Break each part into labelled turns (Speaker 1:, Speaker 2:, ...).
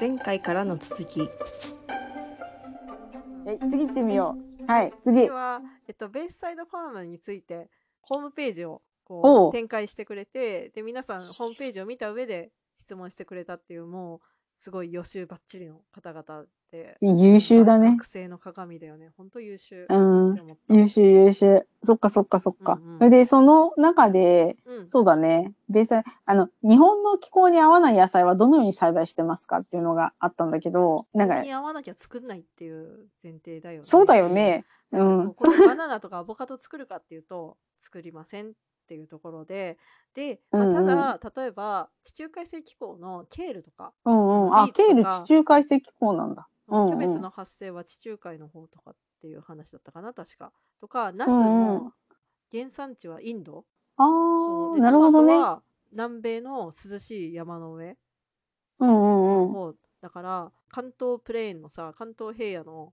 Speaker 1: 前回からの続き。
Speaker 2: え、次行ってみよう。はい、次
Speaker 3: 次。は、えっと、ベースサイドファームについて、ホームページを
Speaker 2: お
Speaker 3: こ
Speaker 2: う
Speaker 3: う展開してくれて、で、皆さん、ホームページを見た上で質問してくれたっていう、もう、すごい予習ばっちりの方々で、
Speaker 2: 優秀だね
Speaker 3: 学。生の鏡だよね。本当優秀。
Speaker 2: うん優秀優秀。そっかそっかそっか。
Speaker 3: うんうん
Speaker 2: で、その中で、
Speaker 3: うん。
Speaker 2: そうだね。ベース、あの、日本の気候に合わない野菜はどのように栽培してますかっていうのがあったんだけど、なんか
Speaker 3: 合わなきゃ作んないっていう前提だよね。
Speaker 2: そうだよね。うん。
Speaker 3: バナナとかアボカド作るかっていうと作りませんっていうところでで、まあ
Speaker 2: うんうん
Speaker 3: ただ例えば地中海性気候のケールとか、
Speaker 2: うんうん。あ、ケール地中海性気候なんだ。うんうん。
Speaker 3: キャベツの発生は地中海の方とかっていう話だったかな確か。とかナス
Speaker 2: うんうん。
Speaker 3: も原産地はインド、
Speaker 2: ああ、なるほどね。
Speaker 3: 南米の涼しい山の上。
Speaker 2: うんうんうん。
Speaker 3: 方だから関東プレーンのさ関東平野の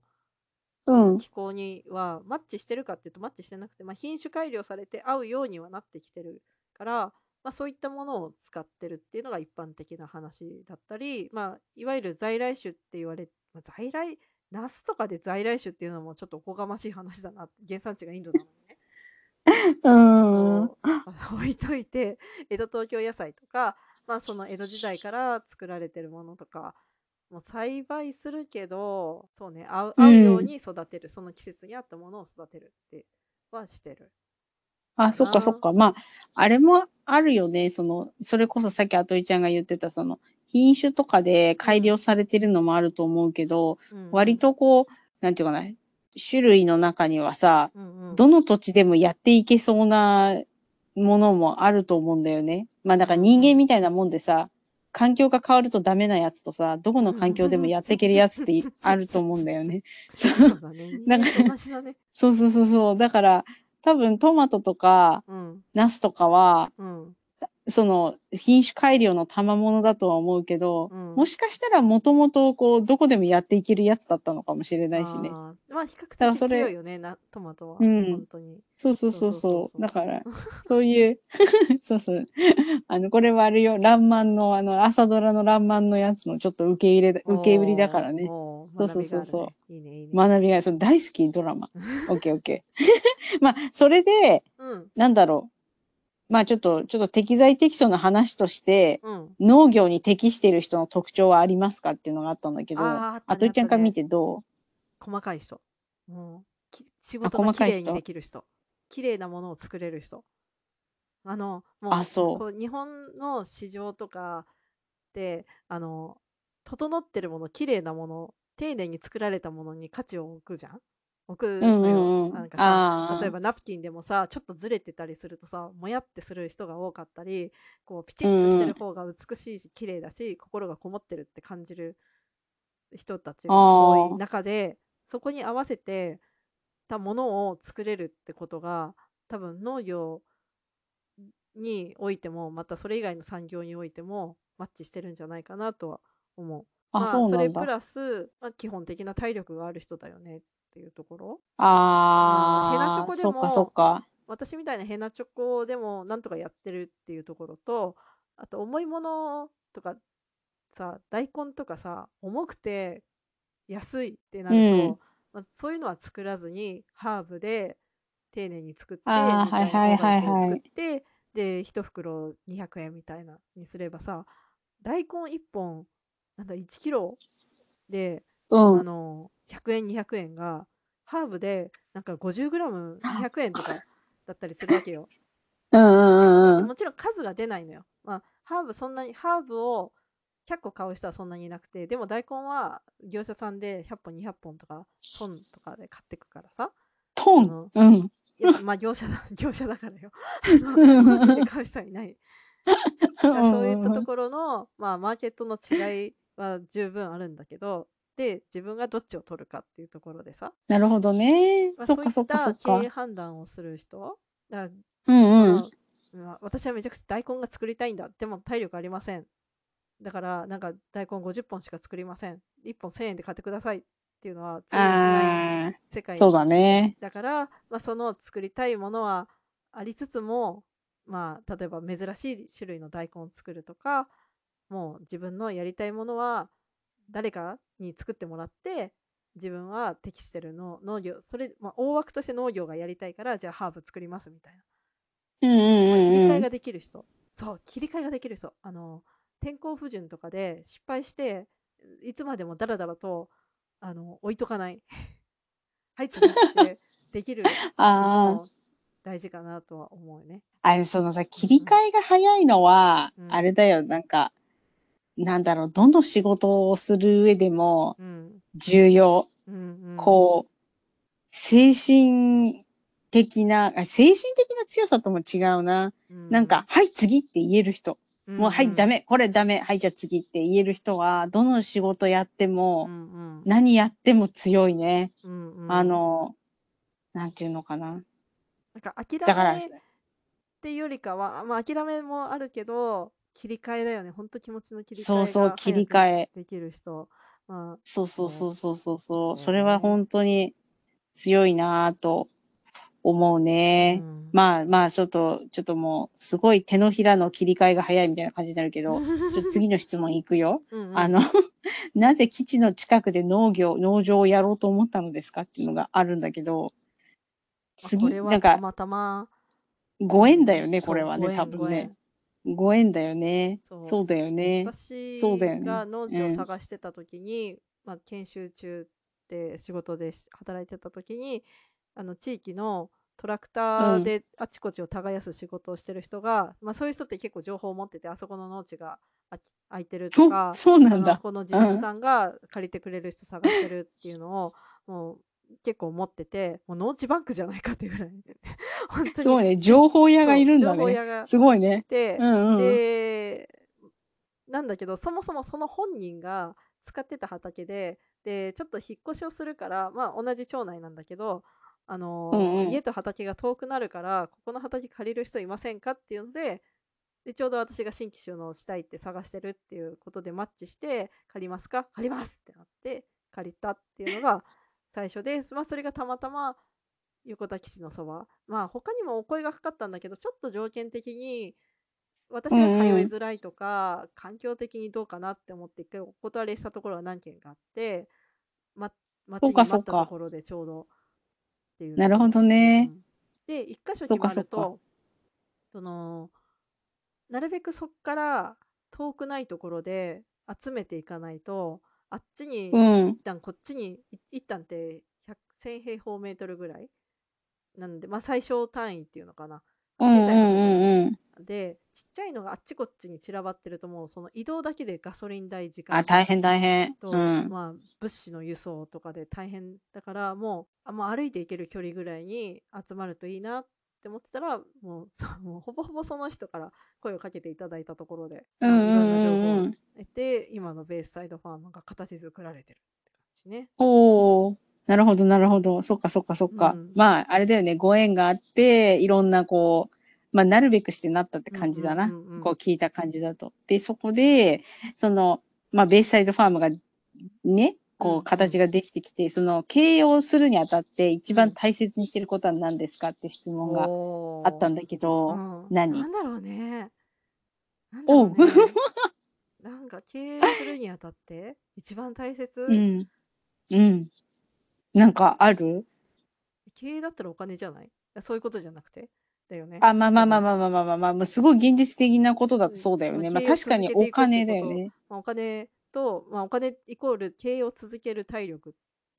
Speaker 2: うん。
Speaker 3: 気候にはマッチしてるかっていうとマッチしてなくて、まあ、品種改良されて合うようにはなってきてるから、まあ、そういったものを使ってるっていうのが一般的な話だったり、まあ、いわゆる在来種って言われ、まあ、在来ナスとかで在来種っていうのもちょっとおこがましい話だな原産地がインドなのにね。
Speaker 2: うん。
Speaker 3: 置いといて江戸東京野菜とか、まあ、その江戸時代から作られてるものとかもう栽培するけどそうね合う合うように育てる、その季節に合ったものを育てるってはしてる。
Speaker 2: あ、そっかそっか。まあ、あれもあるよね。その、それこそさっきあといちゃんが言ってた、その、品種とかで改良されてるのもあると思うけど、
Speaker 3: うん
Speaker 2: 割、とこう、なんていうかな、種類の中にはさ、
Speaker 3: うんうん
Speaker 2: どの土地でもやっていけそうなものもあると思うんだよね。まあだから人間みたいなもんでさ、環境が変わるとダメなやつとさ、どこの環境でもやっていけるやつってあると思うんだよね。そう
Speaker 3: だね。
Speaker 2: か。そうそうそうそう。だから、多分トマトとか
Speaker 3: うん
Speaker 2: ナスとかは、
Speaker 3: うん
Speaker 2: その品種改良の賜物だとは思うけど、
Speaker 3: うん
Speaker 2: もしかしたらもともとこう、どこでもやっていけるやつだったのかもしれないしね。
Speaker 3: あーまあ比較的
Speaker 2: だからそれ
Speaker 3: 強いよねなトマトは、
Speaker 2: うん
Speaker 3: 本当に。
Speaker 2: そうそうそう
Speaker 3: そう。
Speaker 2: だから、そういう、そうそう。あの、これはあるよ。ランマンの、あの、朝ドラのランマンのやつのちょっと受け入れだ、受け売りだからね。そうそうそうそう
Speaker 3: いいねいいね。
Speaker 2: 学びが、その大好きドラマ。オッケーオッケー。まあ、それで、
Speaker 3: うん
Speaker 2: なんだろう。まあちょっと、ちょっと適材適所な話として、
Speaker 3: うん。
Speaker 2: 農業に適している人の特徴はありますかっていうのがあったんだけど、
Speaker 3: あ
Speaker 2: といちゃんから見てど
Speaker 3: 細かい人。もうき仕
Speaker 2: あ
Speaker 3: 事が綺麗にできる人。綺麗なものを作れる人。あの、もう、
Speaker 2: あそう
Speaker 3: こ日本の市場とかで、あの、整ってるもの、綺麗なもの、丁寧に作られたものに価値を置くじゃん置く
Speaker 2: う
Speaker 3: のよ。
Speaker 2: うんうん
Speaker 3: なんかさ例えばナプキンでもさ、ちょっとずれてたりするとさ、もやってする人が多かったり、こうピチッとしてる方が美しいし、綺麗だし、心がこもってるって感じる人たちが多い中で、そこに合わせてたものを作れるってことが、多分農業においても、またそれ以外の産業においても、マッチしてるんじゃないかなとは思う。
Speaker 2: あ、
Speaker 3: まあ、
Speaker 2: そ
Speaker 3: れプ。ラス、まあ、基本的な体力がある人だよねっていうところ？
Speaker 2: あ
Speaker 3: ヘナチョ
Speaker 2: あ、
Speaker 3: コでも
Speaker 2: そっかそっか。
Speaker 3: 私みたいなヘナチョコでもなんとかやってるっていうところと、あと重いものとかさ、大根とかさ、重くて安いってなると、
Speaker 2: うん
Speaker 3: まあ、そういうのは作らずにハーブで丁寧に作って、いな
Speaker 2: はいはいはいはい
Speaker 3: 作って、で、1袋200円みたいなにすればさ、大根1本、なんだ、1キロで、
Speaker 2: うん
Speaker 3: あ。の、100円、200円が、ハーブで、なんか 50g200 円とか だったりするわけよ。
Speaker 2: うんうん。
Speaker 3: もちろん数が出ないのよ。まあ、ハーブそんなに、ハーブを100個買う人はそんなにいなくて、でも大根は業者さんで100本、200本とか、トンとかで買ってくからさ。
Speaker 2: トン？うん。
Speaker 3: いや まあ業者だ、業者だからよ。で買う人はいない。そういったところの、まあ、マーケットの違いは十分あるんだけど、で、自分がどっちを取るかっていうところでさ、
Speaker 2: なるほどね
Speaker 3: ま。あ、
Speaker 2: そっ
Speaker 3: そういった経営。判断をする人、だ
Speaker 2: うんうん。
Speaker 3: 私はめちゃくちゃ大根が作りたいんだ。でも体力ありません。だから、なんか大根50本しか作りません。1本1000円で買ってくださいっていうのは通用しない
Speaker 2: あ
Speaker 3: 世界
Speaker 2: あ、そうだね。
Speaker 3: だから、まあ、その作りたいものはありつつも、まあ、例えば珍しい種類の大根を作るとか、もう自分のやりたいものは誰かに作ってもらって自分は適してるの農業それ、まあ、大枠として農業がやりたいからじゃあハーブ作りますみたいな。
Speaker 2: うんうんうんうん
Speaker 3: 切り替えができる人、そう切り替えができる人。あの天候不順とかで失敗していつまでもダラダラとあの置いとかない。はい次ってできる
Speaker 2: あ
Speaker 3: のも大事かなとは思うね。
Speaker 2: あ。あ、そのさ、切り替えが早いのは、
Speaker 3: うん。
Speaker 2: あれだよ、なんか、なんだろう、どの仕事をする上でも
Speaker 3: うん
Speaker 2: 重要。
Speaker 3: うんうん、
Speaker 2: こう、精神的な、あ精神的な強さとも違うな。
Speaker 3: うん、
Speaker 2: なんか、はい、次って言える人。
Speaker 3: うん、
Speaker 2: もう、はい、ダ
Speaker 3: メ、
Speaker 2: メ、これダメ、はい、じゃあ次って言える人は、どの仕事やって
Speaker 3: う
Speaker 2: も、
Speaker 3: んうん
Speaker 2: 何やっても強いね。
Speaker 3: うんうん、
Speaker 2: あの、なんていうのかな。
Speaker 3: なんか諦
Speaker 2: だから
Speaker 3: め、っていうよりかは、まあ、諦めもあるけど切り替えだよね本当気持ちの切り替えが
Speaker 2: そうそう、切り替え。
Speaker 3: えできる人、まあ、
Speaker 2: そうそうそうそうそうそう。
Speaker 3: ね
Speaker 2: それは本当に強いなぁと思うね。
Speaker 3: うん
Speaker 2: まあまあ、ちょっと、ちょっともう、すごい手のひらの切り替えが早いみたいな感じになるけど、ちょっと次の質問いくよ。
Speaker 3: うんうん
Speaker 2: あの、なぜ基地の近くで農業、農場をやろうと思ったのですかっていうのがあるんだけど、次、なんか、
Speaker 3: たまたま
Speaker 2: ご縁だよね、これはね、多分ね。
Speaker 3: ご
Speaker 2: ご縁だよね。
Speaker 3: そう
Speaker 2: そうだよね。
Speaker 3: 私
Speaker 2: そうだよね
Speaker 3: が農地を
Speaker 2: うん
Speaker 3: 探してた時に、まあ、研修中で仕事でし働いてた時にあの地域のトラクターであちこちを耕す仕事をしてる人が、まあ、そういう人って結構情報を持っててあそこの農地が空いてるとか
Speaker 2: おそうな
Speaker 3: あの
Speaker 2: んだ。
Speaker 3: この地主さんが借りてくれる人探してるっていうのをもう結構持っててもう農地バンクじゃないかっていうぐらい本当に
Speaker 2: そうね、情報屋がいるんだ
Speaker 3: そう情報
Speaker 2: ね。
Speaker 3: 屋が
Speaker 2: すごいね。
Speaker 3: で、
Speaker 2: うんうん。
Speaker 3: でなんだけどそもそもその本人が使ってた畑ででちょっと引っ越しをするからまあ同じ町内なんだけどあのー
Speaker 2: うんうん
Speaker 3: 家と畑が遠くなるからここの畑借りる人いませんかっていうのででちょうど私が新規収納したいって探してるっていうことでマッチして借りますか？借りますってなって借りたっていうのが最初で、まあ、それがたまたま横田基地のそばまあ他にもお声がかかったんだけどちょっと条件的に私が通いづらいとか、環境的にどうかなって思って一回お断りしたところは何件かあって、ま、待ちに待ったところでちょうどっていう
Speaker 2: なるほどね。
Speaker 3: うん。で一箇所決
Speaker 2: そうか
Speaker 3: まると
Speaker 2: そ
Speaker 3: のなるべくそこから遠くないところで集めていかないとあっちに
Speaker 2: うん。
Speaker 3: 一旦こっちにい一旦って100 1000平方メートルぐらいなんでまあ最小単位っていうのかな。でちっちゃいのがあっちこっちに散らばってるともうその移動だけでガソリン代時間
Speaker 2: あ、大変大変。
Speaker 3: と、
Speaker 2: うん。
Speaker 3: まあ、物資の輸送とかで大変だからもうあもう歩いて行ける距離ぐらいに集まるといいなって思ってたらもう そうもうほぼほぼその人から声をかけていただいたところで、いろんな情報を
Speaker 2: うん。
Speaker 3: 得て今のベースサイドファームが形作られてるって感じね。
Speaker 2: おー。なるほど、なるほど。そっか、そっか、そっか。
Speaker 3: うん
Speaker 2: まあ、あれだよね。ご縁があって、いろんな、こう、まあ、なるべくしてなったって感じだな。
Speaker 3: うんうんうんうん
Speaker 2: こう聞いた感じだと。で、そこで、その、まあ、ベースサイドファームが、ね、こう、形ができてきて、その、経営をするにあたって、一番
Speaker 3: うん
Speaker 2: 大切にしてることは何ですかって質問があったんだけど、
Speaker 3: うん
Speaker 2: 何？
Speaker 3: なんだろうね。なんだろうねなんか経営するにあたって一番大切、
Speaker 2: うん。うん。なんかある？
Speaker 3: 経営だったらお金じゃない？そういうことじゃなくて？だよね。
Speaker 2: あ、まあまあまあま
Speaker 3: あ。
Speaker 2: あまあまあまあ、まあ、まあ、すごい現実的なことだとそうだよね。
Speaker 3: うん
Speaker 2: まあ確かにお金だよね。
Speaker 3: まあ、お金と、まあ、お金イコール経営を続ける体力っ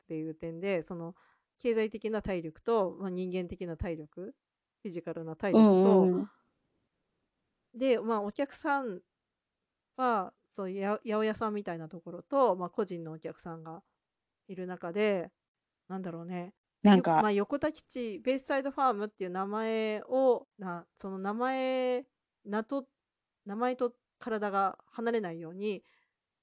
Speaker 3: ていう点でその経済的な体力と、まあ、人間的な体力フィジカルな体
Speaker 2: う
Speaker 3: 力と、
Speaker 2: んうん。
Speaker 3: で、まあ、お客さんはそうや八百屋さんみたいなところと、まあ、個人のお客さんがいる中でなんだろうね
Speaker 2: なん
Speaker 3: よまあ、
Speaker 2: か、
Speaker 3: 横田基地ベースサイドファームっていう名前をなその名前名と名前と体が離れないように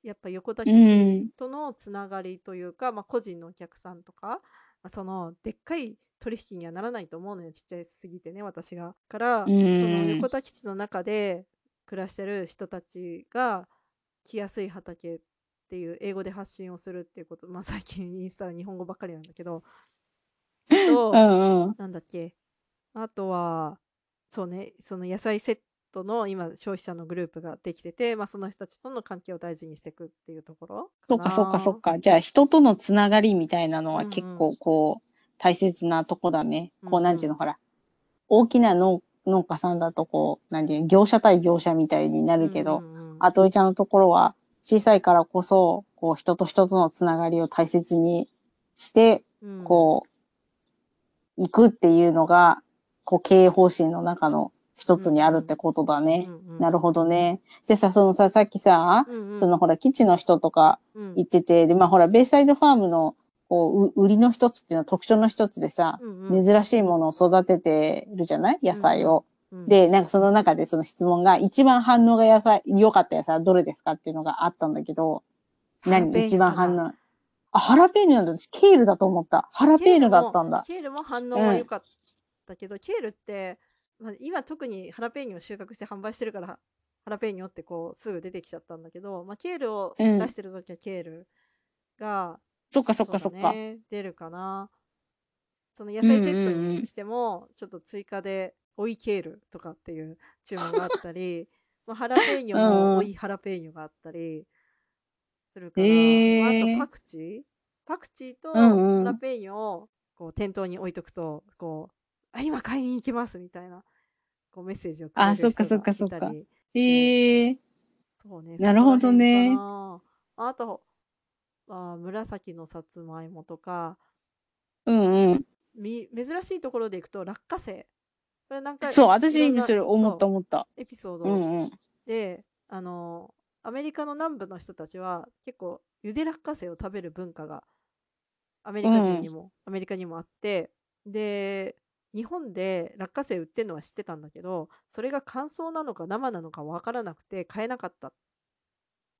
Speaker 3: やっぱ横田基
Speaker 2: うん
Speaker 3: 地とのつながりというか、まあ、個人のお客さんとか、まあそのでっかい取引にはならないと思うのよちっちゃいすぎてね私が。から、
Speaker 2: う
Speaker 3: その
Speaker 2: ん
Speaker 3: 横。田基地の中で暮らしてる人たちが来やすい畑っていう英語で発信をするっていうこと、まあ、最近インスタは日本語ばっかりなんだけど と、
Speaker 2: うんうん。
Speaker 3: なんだっけあとはそうねその野菜セットの今消費者のグループができてて、まあ、その人たちとの関係を大事にしていくっていうところ
Speaker 2: そっかそっかそっ
Speaker 3: か
Speaker 2: か。じゃあ人とのつながりみたいなのは
Speaker 3: うんうん
Speaker 2: 結構こう、大切なとこだね。こう、
Speaker 3: うんうん
Speaker 2: なんていうの、ほら。大きな農農家さんだとこう、なんていうの業者対業者みたいになるけど、
Speaker 3: うんうんうん
Speaker 2: あといちゃんのところは小さいからこそ、こう人と人とのつながりを大切にして、
Speaker 3: うん。
Speaker 2: こう、行くっていうのが、こう経営方針の中の一つにあるってことだね。
Speaker 3: うんうん
Speaker 2: なるほどね。でさ、そのさ、さっきさ、
Speaker 3: うんうん。
Speaker 2: そのほら、基地の人とか
Speaker 3: うん
Speaker 2: 言ってて、で、まあほら、ベイサイドファームの、こう、う売りの一つっていうのは特徴の一つでさ、
Speaker 3: うんうん。
Speaker 2: 珍しいものを育ててるじゃない？野菜を。
Speaker 3: うん
Speaker 2: で、なんかその中でその質問が、一番反応が野菜、良かった野菜はどれですかっていうのがあったんだけど、何？一番反応。あ、ハラペーニョなんだ。私、ケールだと思った。ハラペーニョだったんだ。
Speaker 3: ケールも反応は良かったけど、ケールって、まあ、今特にハラペーニョを収穫して販売してるからハラペーニョってこうすぐ出てきちゃったんだけど、まあ、ケールを
Speaker 2: うん
Speaker 3: 出してる時はケールが、
Speaker 2: そっかそっかそっか。
Speaker 3: 出るかなその野菜セット
Speaker 2: うんうんうん
Speaker 3: にしてもちょっと追加で追いケールとかっていう注文があったり まあハラペーニョも追いハラペーニョがあったりするから、
Speaker 2: へー
Speaker 3: まあ、あとパクチーパクチーとハラペーニョをこう店頭に置いとくとこうあ今買いに行きますみたいなこうメッセージをくれる
Speaker 2: あそっか
Speaker 3: 人が
Speaker 2: そっかそっか
Speaker 3: いたり
Speaker 2: ええ
Speaker 3: そうね。
Speaker 2: なるほどね。
Speaker 3: あと、あ紫のさつまいもとか、
Speaker 2: うんうん。
Speaker 3: み珍しいところでいくと落花生。なんか
Speaker 2: そう、私それ思った思った。
Speaker 3: エピソー
Speaker 2: うん
Speaker 3: ド
Speaker 2: うん。
Speaker 3: で、あの、アメリカの南部の人たちは結構ゆで落花生を食べる文化がアメリカ人にも、アメリカにもあって、で、日本で落花生売ってるのは知ってたんだけど、それが乾燥なのか生なのかわからなくて買えなかったっ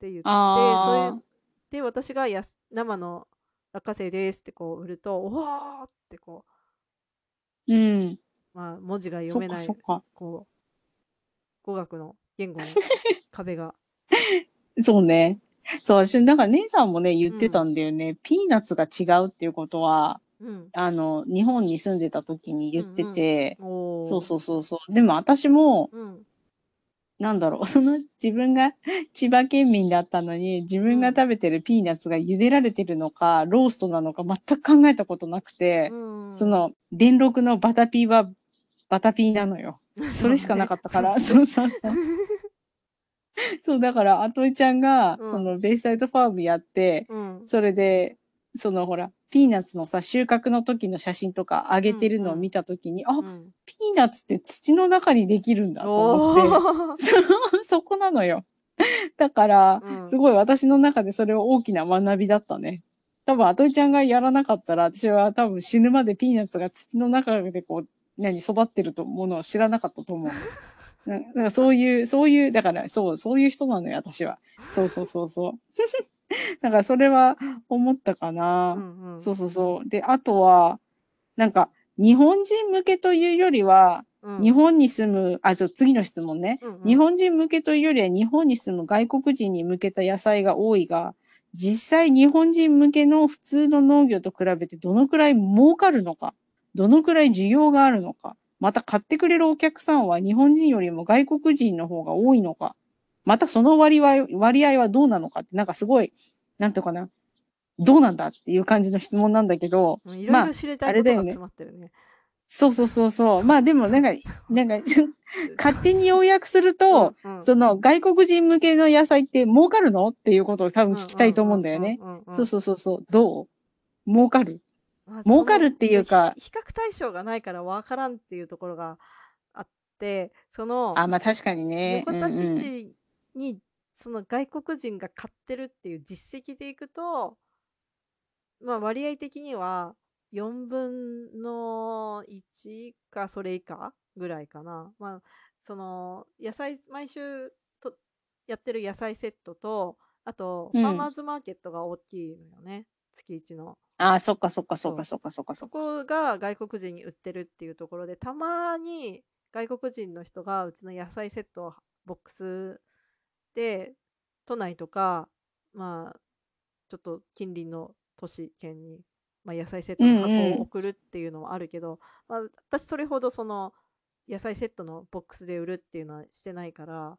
Speaker 3: て言って、そ
Speaker 2: あ
Speaker 3: れで私がやす生の落花生ですってこう売ると、おわーってこ
Speaker 2: あ、うん。
Speaker 3: う、まあ、文字が読めない。こう語学の言語の 壁が。
Speaker 2: そうね。そう、私、なんか姉さんもね、言ってたんだよね。ピーナッツが違うっていうことは、
Speaker 3: うん。
Speaker 2: あの、日本に住んでた時に言ってて、
Speaker 3: おー
Speaker 2: そうそうそうそう。でも私も、
Speaker 3: うん。
Speaker 2: なんだろう、その自分が 千葉県民だったのに、自分が食べてるピーナッツが茹でられてるのか、ローストなのか全く考えたことなくて、
Speaker 3: うん
Speaker 2: その、電録のバタピーはバタピーなのよ。それしかなかったから、そうそうそう。そう、だから、あといちゃんが、
Speaker 3: うん
Speaker 2: その、ベイサイドファームやって、
Speaker 3: うん。
Speaker 2: それで、その、ほら、ピーナッツのさ、収穫の時の写真とか上げてるのを見た時に、あ、
Speaker 3: うん
Speaker 2: ピーナッツって土の中にできるんだと思って、そうそこなのよ。だから、
Speaker 3: うん
Speaker 2: すごい私の中でそれは大きな学びだったね。多分、あといちゃんがやらなかったら、私は多分死ぬまでピーナッツが土の中でこう、何、育ってるとものを知らなかったと思う。なだからそういう、そういう、だから、そう、そういう人なのよ、私は。そうそうそうそう。だから、それは思ったかな。
Speaker 3: うんうん
Speaker 2: そうそうそう。で、あとは、なんか、日本人向けというよりは、
Speaker 3: うん
Speaker 2: 日本に住む、あ、ちょ、次の質問ね。
Speaker 3: うんうん
Speaker 2: 日本人向けというよりは日本に住む外国人に向けた野菜が多いが、実際日本人向けの普通の農業と比べてどのくらい儲かるのか、どのくらい需要があるのか、また買ってくれるお客さんは日本人よりも外国人の方が多いのか、またその割合割合はどうなのかって、なんかすごい、なんとかな、どうなんだっていう感じの質問なんだけど、まあ
Speaker 3: いろ知りた
Speaker 2: あれだよね
Speaker 3: いことが詰まってるね。
Speaker 2: そうそうそうそう。まあでもなんか、なんか、勝手に要約すると、
Speaker 3: うんうん
Speaker 2: その外国人向けの野菜って儲かるの？っていうことを多分聞きたいと思うんだよね。。そうそうそうそう。どう？儲かる？
Speaker 3: まあ
Speaker 2: 儲かるっていうか
Speaker 3: 比較対象がないから分からんっていうところがあって、その、
Speaker 2: あ、まあ確かにね。
Speaker 3: 横田
Speaker 2: うんうん
Speaker 3: 基地にその外国人が買ってるっていう実績でいくと、まあ割合的には4分の1かそれ以下ぐらいかな。まあその野菜、毎週とやってる野菜セットと、あとフ
Speaker 2: うん
Speaker 3: ァーマーズマーケットが大きいのよね。月一の。
Speaker 2: あ、そっかそっかそっかそっかそっかそ
Speaker 3: そ
Speaker 2: っか。
Speaker 3: こが外国人に売ってるっていうところで、たまに外国人の人がうちの野菜セットをボックスで、都内とか、まあ、ちょっと近隣の都市圏に、まあ、野菜セットの
Speaker 2: うんうん
Speaker 3: 箱を送るっていうのはあるけど、まあ、私それほどその野菜セットのボックスで売るっていうのはしてないから、まあ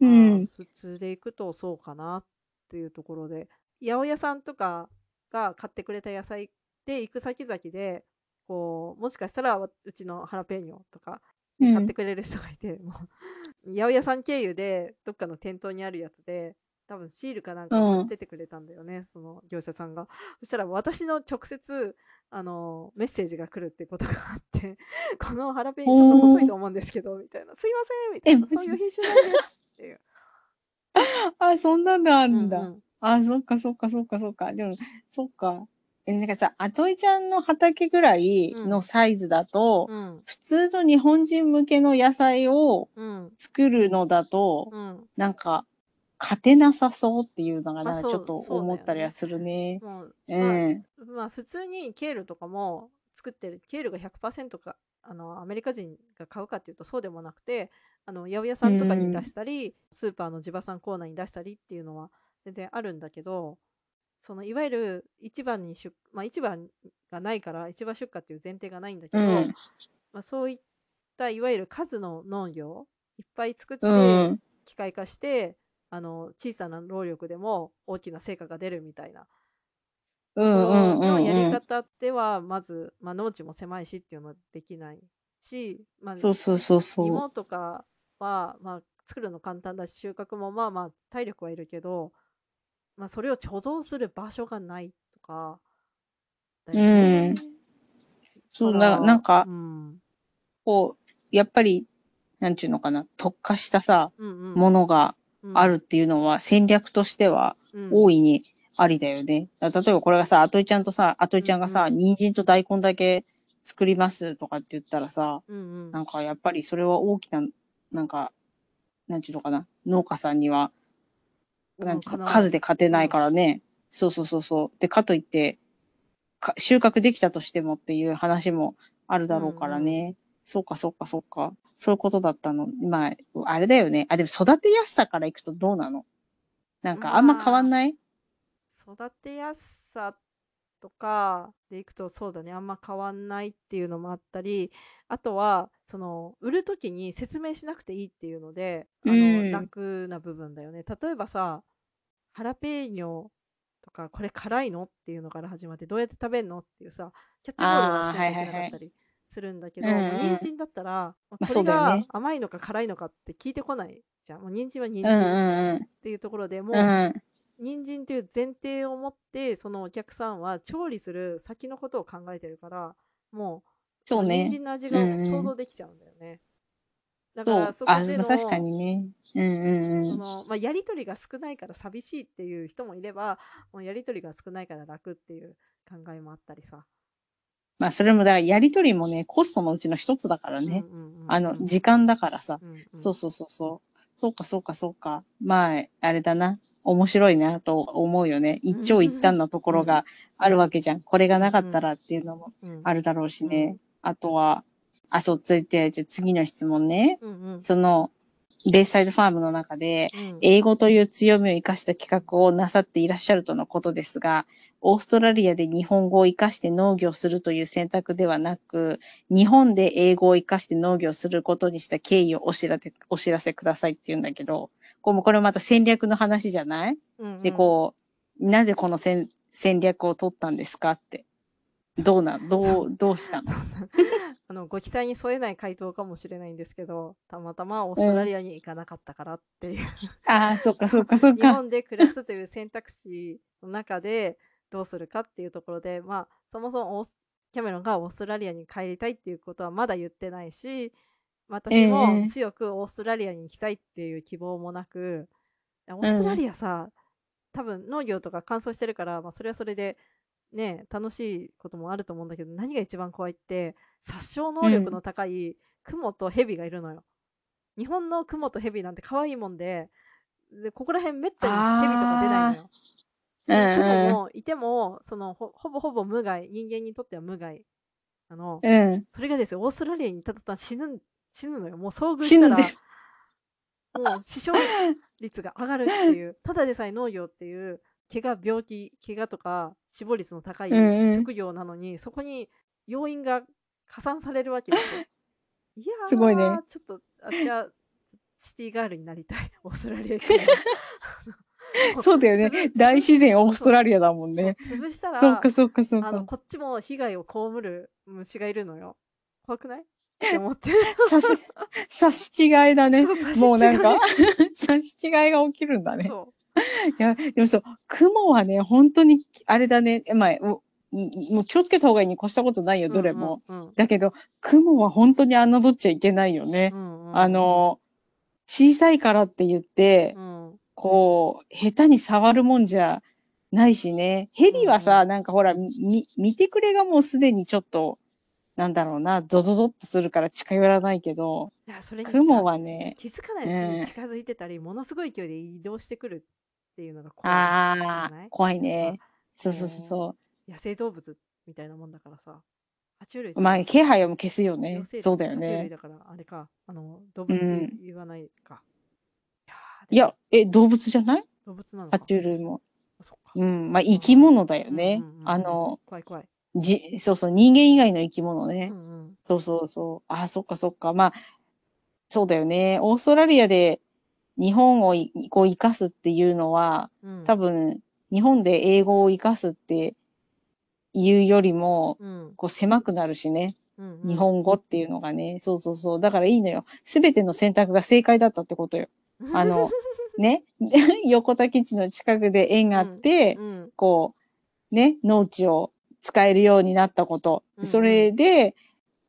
Speaker 2: うん。
Speaker 3: 普通で行くとそうかなっていうところで八百屋さんとかが買ってくれた野菜で行く先々でこうもしかしたらわうちのハラペーニョとか
Speaker 2: うん。
Speaker 3: 買ってくれる人がいて、もう八百屋さん経由でどっかの店頭にあるやつで多分シールかなんかを貼っててくれたんだよね、その業者さんが。そしたら私の直接あのメッセージが来るってことがあって このハラペーニョちょっと細いと思うんですけどみたいな。すいませんみたいな。そういう品種なんですっていう。
Speaker 2: あ、そんなのあるんだ。
Speaker 3: うんうん
Speaker 2: あ、そっかそっかそっかそっか。でも、そっか。え、なんかさ、あといちゃんの畑ぐらいのサイズだと、
Speaker 3: うん
Speaker 2: 普通の日本人向けの野菜を
Speaker 3: うん
Speaker 2: 作るのだと、
Speaker 3: うん
Speaker 2: なんか、勝てなさそうっていうのがな、ちょっと思ったりはするね。
Speaker 3: まあ
Speaker 2: ん。
Speaker 3: まあ普通にケールとかも作ってるケールが100%かあのアメリカ人が買うかっていうとそうでもなくてあの八百屋さんとかに出したり、スーパーの地場産コーナーに出したりっていうのは全然あるんだけどそのいわゆる市場に出まあ市場がないから市場出荷っていう前提がないんだけど、
Speaker 2: うん。
Speaker 3: まあ、そういったいわゆる数の農業いっぱい作って、
Speaker 2: うん。
Speaker 3: 機械化してあの小さな労力でも大きな成果が出るみたいな
Speaker 2: うんうん
Speaker 3: のやり
Speaker 2: うんうん。
Speaker 3: 方ではまず、まあ、農地も狭いしっていうのはできないし、まあ、
Speaker 2: そうそうそうそう。
Speaker 3: 芋とかは、まあ、作るの簡単だし収穫もまあまあ体力はいるけど、まあ、それを貯蔵する場所がないとかだよね。
Speaker 2: そう、
Speaker 3: だら
Speaker 2: ななんか
Speaker 3: う、ん。
Speaker 2: こう、やっぱり、なんちゅうのかな、特化したさ、
Speaker 3: うんうん。
Speaker 2: ものが
Speaker 3: うん。
Speaker 2: あるっていうのは戦略としては
Speaker 3: うん。
Speaker 2: 大いにありだよね。だから例えばこれがさ、あといちゃんとさ、あといちゃんがさ、
Speaker 3: うん
Speaker 2: 人参と大根だけ作りますとかって言ったらさ、
Speaker 3: うんうん。
Speaker 2: なんかやっぱりそれは大きな、なんか、なんちゅうのかな、農家さんには、なんか数で勝てないからね。そうそうそうそう。で、かといって、か収穫できたとしてもっていう話もあるだろうからね。そうか、そうか、そうか。そういうことだったの。まあ、あれだよね。あ、でも育てやすさからいくとどうなの？なんかあんま変わんない、
Speaker 3: 育てやすさとかでいくとそうだねあんま変わんないっていうのもあったりあとはその売る時に説明しなくていいっていうのであの、
Speaker 2: うん
Speaker 3: 楽な部分だよね例えばさハラペーニョとかこれ辛いの？っていうのから始まってどうやって食べるの？っていうさキャッチボールをしなきゃいけなかったりするんだけど、
Speaker 2: うんうん
Speaker 3: 人参だったら、まあ
Speaker 2: まあ
Speaker 3: これが甘いのか辛いのかって聞いてこないじゃんもう人参は人
Speaker 2: うんうん
Speaker 3: 参っ
Speaker 2: うん。
Speaker 3: ていうところでもう、
Speaker 2: うん。
Speaker 3: 人参という前提を持ってそのお客さんは調理する先のことを考えてるからもう
Speaker 2: そうね
Speaker 3: 人。参の味が
Speaker 2: うんうん
Speaker 3: 想像できちゃうんだよね。だか
Speaker 2: そう
Speaker 3: らそ。こ
Speaker 2: あ、
Speaker 3: での
Speaker 2: まあ確かにね。うんうんうん。
Speaker 3: まあ、やり取りが少ないから寂しいっていう人もいればもうやり取りが少ないから楽っていう考えもあったりさ。
Speaker 2: まあそれもだからやりとりもね、コストのうちの一つだからね。
Speaker 3: うんうんうんうん
Speaker 2: あの、時間だからさ。
Speaker 3: うんうん
Speaker 2: そうそうそうそう。そうかそうかそうか。まあ、あれだな。面白いなと思うよね。一長一短のところがあるわけじゃん。これがなかったらっていうのも
Speaker 3: うん
Speaker 2: あるだろうしね。あとは、あ、そう、ついて、じゃあ次の質問ね。
Speaker 3: うんうん
Speaker 2: その、ベイサイドファームの中で、
Speaker 3: うん
Speaker 2: 英語という強みを生かした企画をなさっていらっしゃるとのことですが、オーストラリアで日本語を生かして農業するという選択ではなく、日本で英語を生かして農業することにした経緯をお知らせ、お知らせくださいって言うんだけど、こうもこれまた戦略の話じゃない？
Speaker 3: うんうん
Speaker 2: で、こう、なぜこの戦戦略を取ったんですかって。どうなん、どう、どうしたの？
Speaker 3: あのご期待に添えない回答かもしれないんですけどたまたまオーストラリアに行かなかったからっていう、
Speaker 2: ああ、そっかそっかそっ
Speaker 3: 日
Speaker 2: か。
Speaker 3: 本で暮らすという選択肢の中でどうするかっていうところで、まあ、そもそもオースキャメロンがオーストラリアに帰りたいっていうことはまだ言ってないし私
Speaker 2: え
Speaker 3: も
Speaker 2: え
Speaker 3: 強くオーストラリアに行きたいっていう希望もなく、オーストラリアさ、多分農業とか乾燥してるから、まあ、それはそれでね楽しいこともあると思うんだけど何が一番怖いって殺傷能力の高いクモとヘビがいるのよ。日本のクモとヘビなんて可愛いもんででここら辺めったにヘビとか出ないのよ。
Speaker 2: うん
Speaker 3: クモもいてもそのほほぼほぼ無害人間にとっては無害あの
Speaker 2: うん。うん。
Speaker 3: それがですよオーストラリアに行った途端死ぬん死ぬのよもう遭遇したら。もう死傷率が上がるっていうただでさえ農業っていう怪我病気怪我とか死亡率の高い
Speaker 2: うんうん。
Speaker 3: 職業なのに、そこに要因が加算されるわけですよ。いやー
Speaker 2: すごいね。
Speaker 3: ちょっと私はシティガールになりたい。オーストラリア
Speaker 2: そうだよね。大自然オーストラリアだもんね。
Speaker 3: 潰したら
Speaker 2: そっかそっかそっか。
Speaker 3: あのこっちも被害を被る虫がいるのよ。怖くない？って思って。
Speaker 2: さし、差し違いだね。もうなんか、差し違いが起きるんだね。
Speaker 3: そ
Speaker 2: いや、でもそう、雲はね、本当に、あれだね、まあ、もう気をつけた方がいいに越したことないよ、
Speaker 3: う
Speaker 2: どれも。
Speaker 3: うん。うん
Speaker 2: だけど、雲は本当に侮っちゃいけないよね。
Speaker 3: うんうん
Speaker 2: あの、小さいからって言って、
Speaker 3: うん。
Speaker 2: こう、下手に触るもんじゃないしね。ヘビはさ、
Speaker 3: うん
Speaker 2: なんかほら、み、見てくれがもうすでにちょっと、なんだろうな、ゾゾゾっとするから近寄らないけど、
Speaker 3: いやそれ
Speaker 2: 雲はね、
Speaker 3: 気づかないうち
Speaker 2: うん。
Speaker 3: に近づいてたり、ものすごい勢いで移動してくるっていうのが怖い。
Speaker 2: ああ、怖い？ね。そうそうそうそ
Speaker 3: 野生動物みたいなもんだからさ。爬虫類
Speaker 2: う。まあ、気配を消すよねそうだよ
Speaker 3: 爬虫類
Speaker 2: ね。
Speaker 3: だから、あれか、あの、動物って言わないか。いやー
Speaker 2: いや、え、動物じゃない？
Speaker 3: 動物なのか。
Speaker 2: 爬虫類も。うん、まあ、生き物だよね
Speaker 3: うんうんうんう。ん
Speaker 2: あの、
Speaker 3: 怖い怖い。
Speaker 2: じ、そうそう、人間以外の生き物ね
Speaker 3: う。んうん
Speaker 2: そうそうそう。ああ、そっかそっか。まあ、そうだよね。オーストラリアで日本をいこう生かすっていうのは、
Speaker 3: うん。
Speaker 2: 多分、日本で英語を生かすっていうよりも、
Speaker 3: うん、
Speaker 2: こう狭くなるしね。
Speaker 3: うんうん
Speaker 2: 日本語っていうのがね。そうそうそう。だからいいのよ。すべての選択が正解だったってことよ。あの、ね？横田基地の近くで縁があって、
Speaker 3: うん
Speaker 2: こう、ね、農地を使えるようになったこと。
Speaker 3: うんうん
Speaker 2: それで、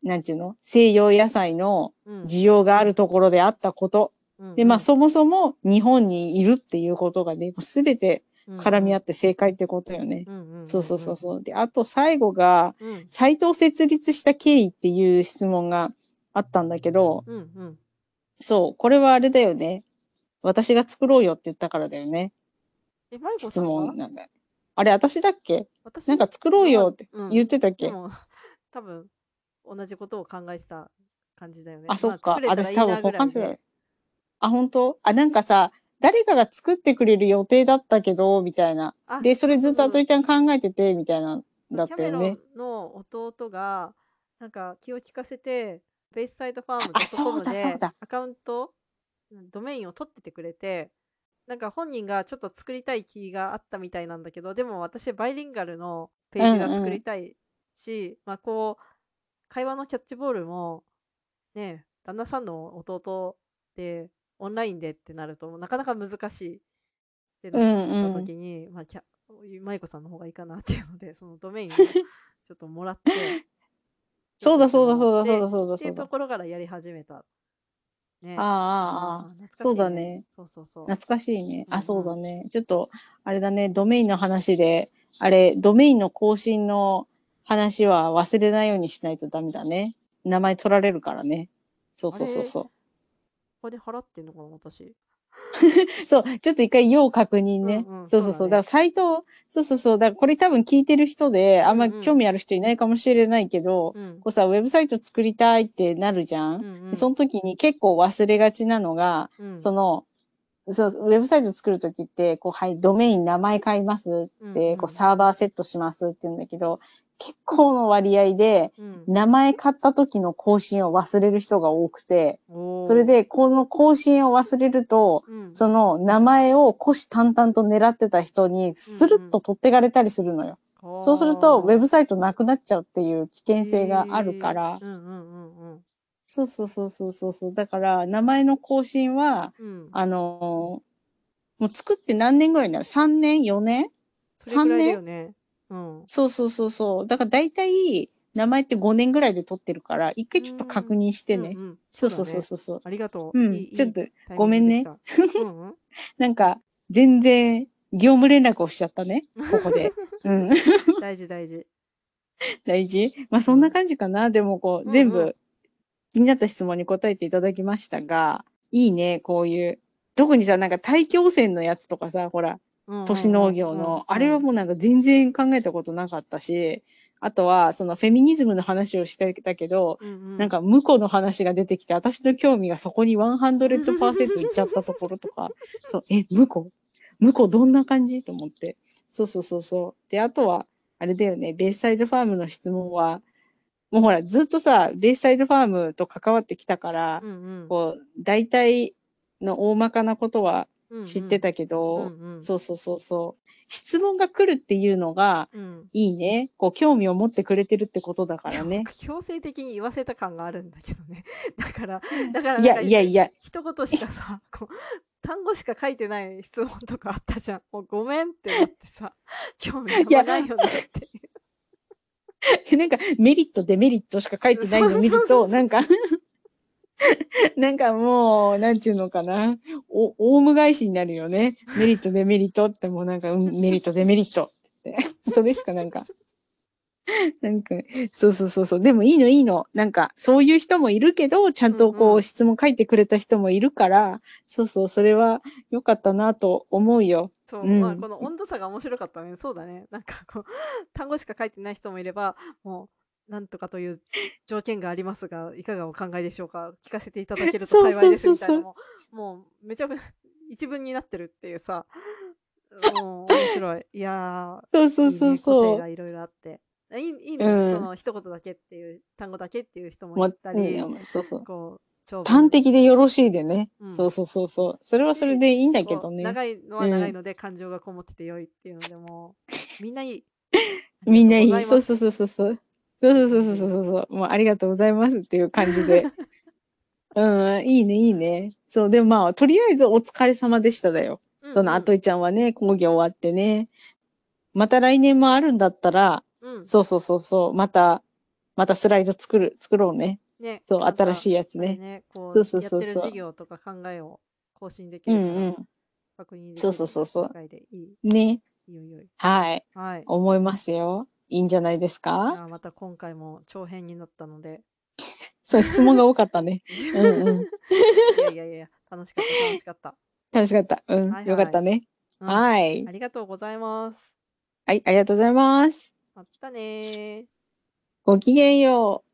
Speaker 2: なんていうの？西洋野菜の
Speaker 3: うん
Speaker 2: 需要があるところであったこと。
Speaker 3: うん
Speaker 2: で、まあそもそも日本にいるっていうことがね、すべて絡み合って正解ってことよね。
Speaker 3: うんうんん
Speaker 2: そうそうそうそう。で、あと最後が、
Speaker 3: うん
Speaker 2: サイトを設立した経緯っていう質問があったんだけど、
Speaker 3: うんうん
Speaker 2: そう、これはあれだよね。私が作ろうよって言ったからだよね。
Speaker 3: え、マイコ
Speaker 2: 質問なんだ。あれ、私だっけ？
Speaker 3: 私？
Speaker 2: なんか作ろうよって
Speaker 3: うん
Speaker 2: 言ってたっけ、
Speaker 3: でも多分同じことを考えてた感じだよね。
Speaker 2: あ、そっか。私多分他の人あ、本当？あ、なんかさ、誰かが作ってくれる予定だったけど、みたいな。
Speaker 3: あ
Speaker 2: で、それずっとあといちゃん考えてて、みたいな、だったよね。
Speaker 3: の弟がなんか気を利かせてベースサイドファーム
Speaker 2: あそうだ
Speaker 3: で
Speaker 2: そうだ。
Speaker 3: アカウントドメインを取っててくれてなんか本人がちょっと作りたい気があったみたいなんだけどでも私バイリンガルのページが作りたいし、まあこう会話のキャッチボールもね旦那さんの弟でオンラインでってなるとなかなか難しいって
Speaker 2: う
Speaker 3: なった
Speaker 2: んうん。
Speaker 3: 時に、まあ、キャマイコさんの方がいいかなっていうので、そのドメインを ちょっともらって、
Speaker 2: そうだそうだそうだ
Speaker 3: で
Speaker 2: そうだそうだ
Speaker 3: っていううと。ころからやり始めた。ね。
Speaker 2: ああ、ああ、
Speaker 3: あー懐かしい
Speaker 2: そうだね。
Speaker 3: そうそうそう。
Speaker 2: 懐かしいね。あ、
Speaker 3: うんうん
Speaker 2: そうだね。ちょっと、あれだね、ドメインの話で、あれ、ドメインの更新の話は忘れないようにしないとダメだね。名前取られるからね。そうそうそうそう。
Speaker 3: お金払ってんのかな、私。
Speaker 2: そう、ちょっと一回要確認ね。
Speaker 3: うんうん
Speaker 2: そうそうそう。
Speaker 3: だ
Speaker 2: からサイト、そうそうそう。だからこれ多分聞いてる人で、あんま興味ある人いないかもしれないけど、
Speaker 3: うん。
Speaker 2: こうさ、ウェブサイト作りたいってなるじゃん。
Speaker 3: うんうん
Speaker 2: でその時に結構忘れがちなのが、
Speaker 3: うん
Speaker 2: その、そう、ウェブサイト作るときって、こう、はい、ドメイン名前買いますって、こう、サーバーセットしますって言うんだけど、結構の割合で、
Speaker 3: うん
Speaker 2: 名前買った時の更新を忘れる人が多くて、
Speaker 3: おー
Speaker 2: それ、で、この更新を忘れると、
Speaker 3: うん、
Speaker 2: その名前を虎視眈々と狙ってた人にスルッと取ってかれたりするのよ。そうすると、ウェブサイトなくなっちゃうっていう危険性があるから。そうそうそうそうそうそう。だから、名前の更新は、
Speaker 3: うん、
Speaker 2: あのーもう作って何年ぐらいになる ?3 年 ?4 年？
Speaker 3: それぐらいだよね。うん。
Speaker 2: そうそうそうそう。だから大体、名前って5年ぐらいで取ってるから、一回ちょっと確認してね。
Speaker 3: うんうん
Speaker 2: そうそうそうそうそう。
Speaker 3: ありがとう。
Speaker 2: うん
Speaker 3: いい
Speaker 2: ちょっとごめんね。
Speaker 3: うんうん
Speaker 2: なんか、全然、業務連絡をしちゃったね。ここで。うん。
Speaker 3: 大事大事。
Speaker 2: 大事？まあそんな感じかな。でもこう、
Speaker 3: うんうん
Speaker 2: 全部、気になった質問に答えていただきましたが、いいね、こういう。特にさ、なんか大気汚染のやつとかさ、ほら、都市農業の、あれはもうなんか全然考えたことなかったし、あとは、そのフェミニズムの話をしてたけど、
Speaker 3: うんうん、
Speaker 2: なんか、婿の話が出てきて、私の興味がそこに100%いっちゃったところとか、そう、え、婿婿どんな感じ？と思って。そうそうそうそう。で、あとは、あれだよね、ベースサイドファームの質問は、もうほら、ずっとさ、ベイサイドファームと関わってきたから、
Speaker 3: うんうん。
Speaker 2: こう、大体の大まかなことは知ってたけど、
Speaker 3: うんうん
Speaker 2: そうそうそうそう。質問が来るっていうのが
Speaker 3: うん
Speaker 2: いいね。こう、興味を持ってくれてるってことだからね。
Speaker 3: 強制的に言わせた感があるんだけどね。だから、だから
Speaker 2: いやいやいや、
Speaker 3: 一言しかさ、こう、単語しか書いてない質問とかあったじゃん。もうごめんってなってさ、興味がないよねっていう。
Speaker 2: なんかメリット、デメリットしか書いてないのを見ると、なんか、なんかもう、なんていうのかな。お、オウム返しになるよね。メリット、デメリットってもうなんか、うんメリット、デメリットって。それしかなんか。なんか、そうそうそうそう。でもいいのいいの。なんか、そういう人もいるけど、ちゃんとこう、
Speaker 3: うんうん
Speaker 2: 質問書いてくれた人もいるから、そうそう、それは良かったなと思うよ。
Speaker 3: そう、
Speaker 2: うん
Speaker 3: まあ、この温度差が面白かったね。そうだね。なんかこう、単語しか書いてない人もいれば、もう、なんとかという条件がありますが、いかがお考えでしょうか？聞かせていただけると
Speaker 2: そう
Speaker 3: 幸いです
Speaker 2: そうそうそう
Speaker 3: みたいなのも、もう、めちゃめちゃ一文になってるっていうさ、もう、面白い。いや
Speaker 2: そうそう
Speaker 3: ー、いいね個
Speaker 2: そうそう。
Speaker 3: 性がいろいろあって。あいいいいね、
Speaker 2: うん
Speaker 3: その一言だけっていう、単語だけっていう人も
Speaker 2: も
Speaker 3: いたり、
Speaker 2: うんそうそう。
Speaker 3: こう、
Speaker 2: 端的でよろしいでね。
Speaker 3: うん
Speaker 2: そうそうそうそう。それはそれでいいんだけどね。
Speaker 3: 長いのは長いので感情がこもってて良いっていうのでもうみんないい。
Speaker 2: みんないい。そうそうそうそうそう。そうそうそうそうそうそう。もうありがとうございますっていう感じで。うん、いいね、いいね。そう、でもまあ、とりあえずお疲れ様でしただよ。
Speaker 3: うんうん
Speaker 2: その、あといちゃんはね、講義終わってね。また来年もあるんだったら、
Speaker 3: うん、
Speaker 2: そうそうそうそう、また、またスライド作る、作ろうね。
Speaker 3: ね、
Speaker 2: そう、新しいやつね。
Speaker 3: ね、こ
Speaker 2: そううそう
Speaker 3: や
Speaker 2: そうそう
Speaker 3: ってる事業とか考えを更新できる
Speaker 2: うんうん。
Speaker 3: 確認できる
Speaker 2: そうそうそうそう。ね。
Speaker 3: いいよいいよい。
Speaker 2: はい。
Speaker 3: はい。
Speaker 2: 思いますよ。いいんじゃないです
Speaker 3: じ
Speaker 2: か
Speaker 3: また今回も長編になったので。
Speaker 2: そう、質問が多かったね。うんうん。
Speaker 3: いやいやいや、楽しかった、楽しかった。
Speaker 2: 楽しかった。うん。
Speaker 3: はいはい
Speaker 2: よかったね。
Speaker 3: うん
Speaker 2: はい
Speaker 3: あ。りがとうございます。
Speaker 2: はい、ありがとうございます。
Speaker 3: またねー。
Speaker 2: ごきげんよう。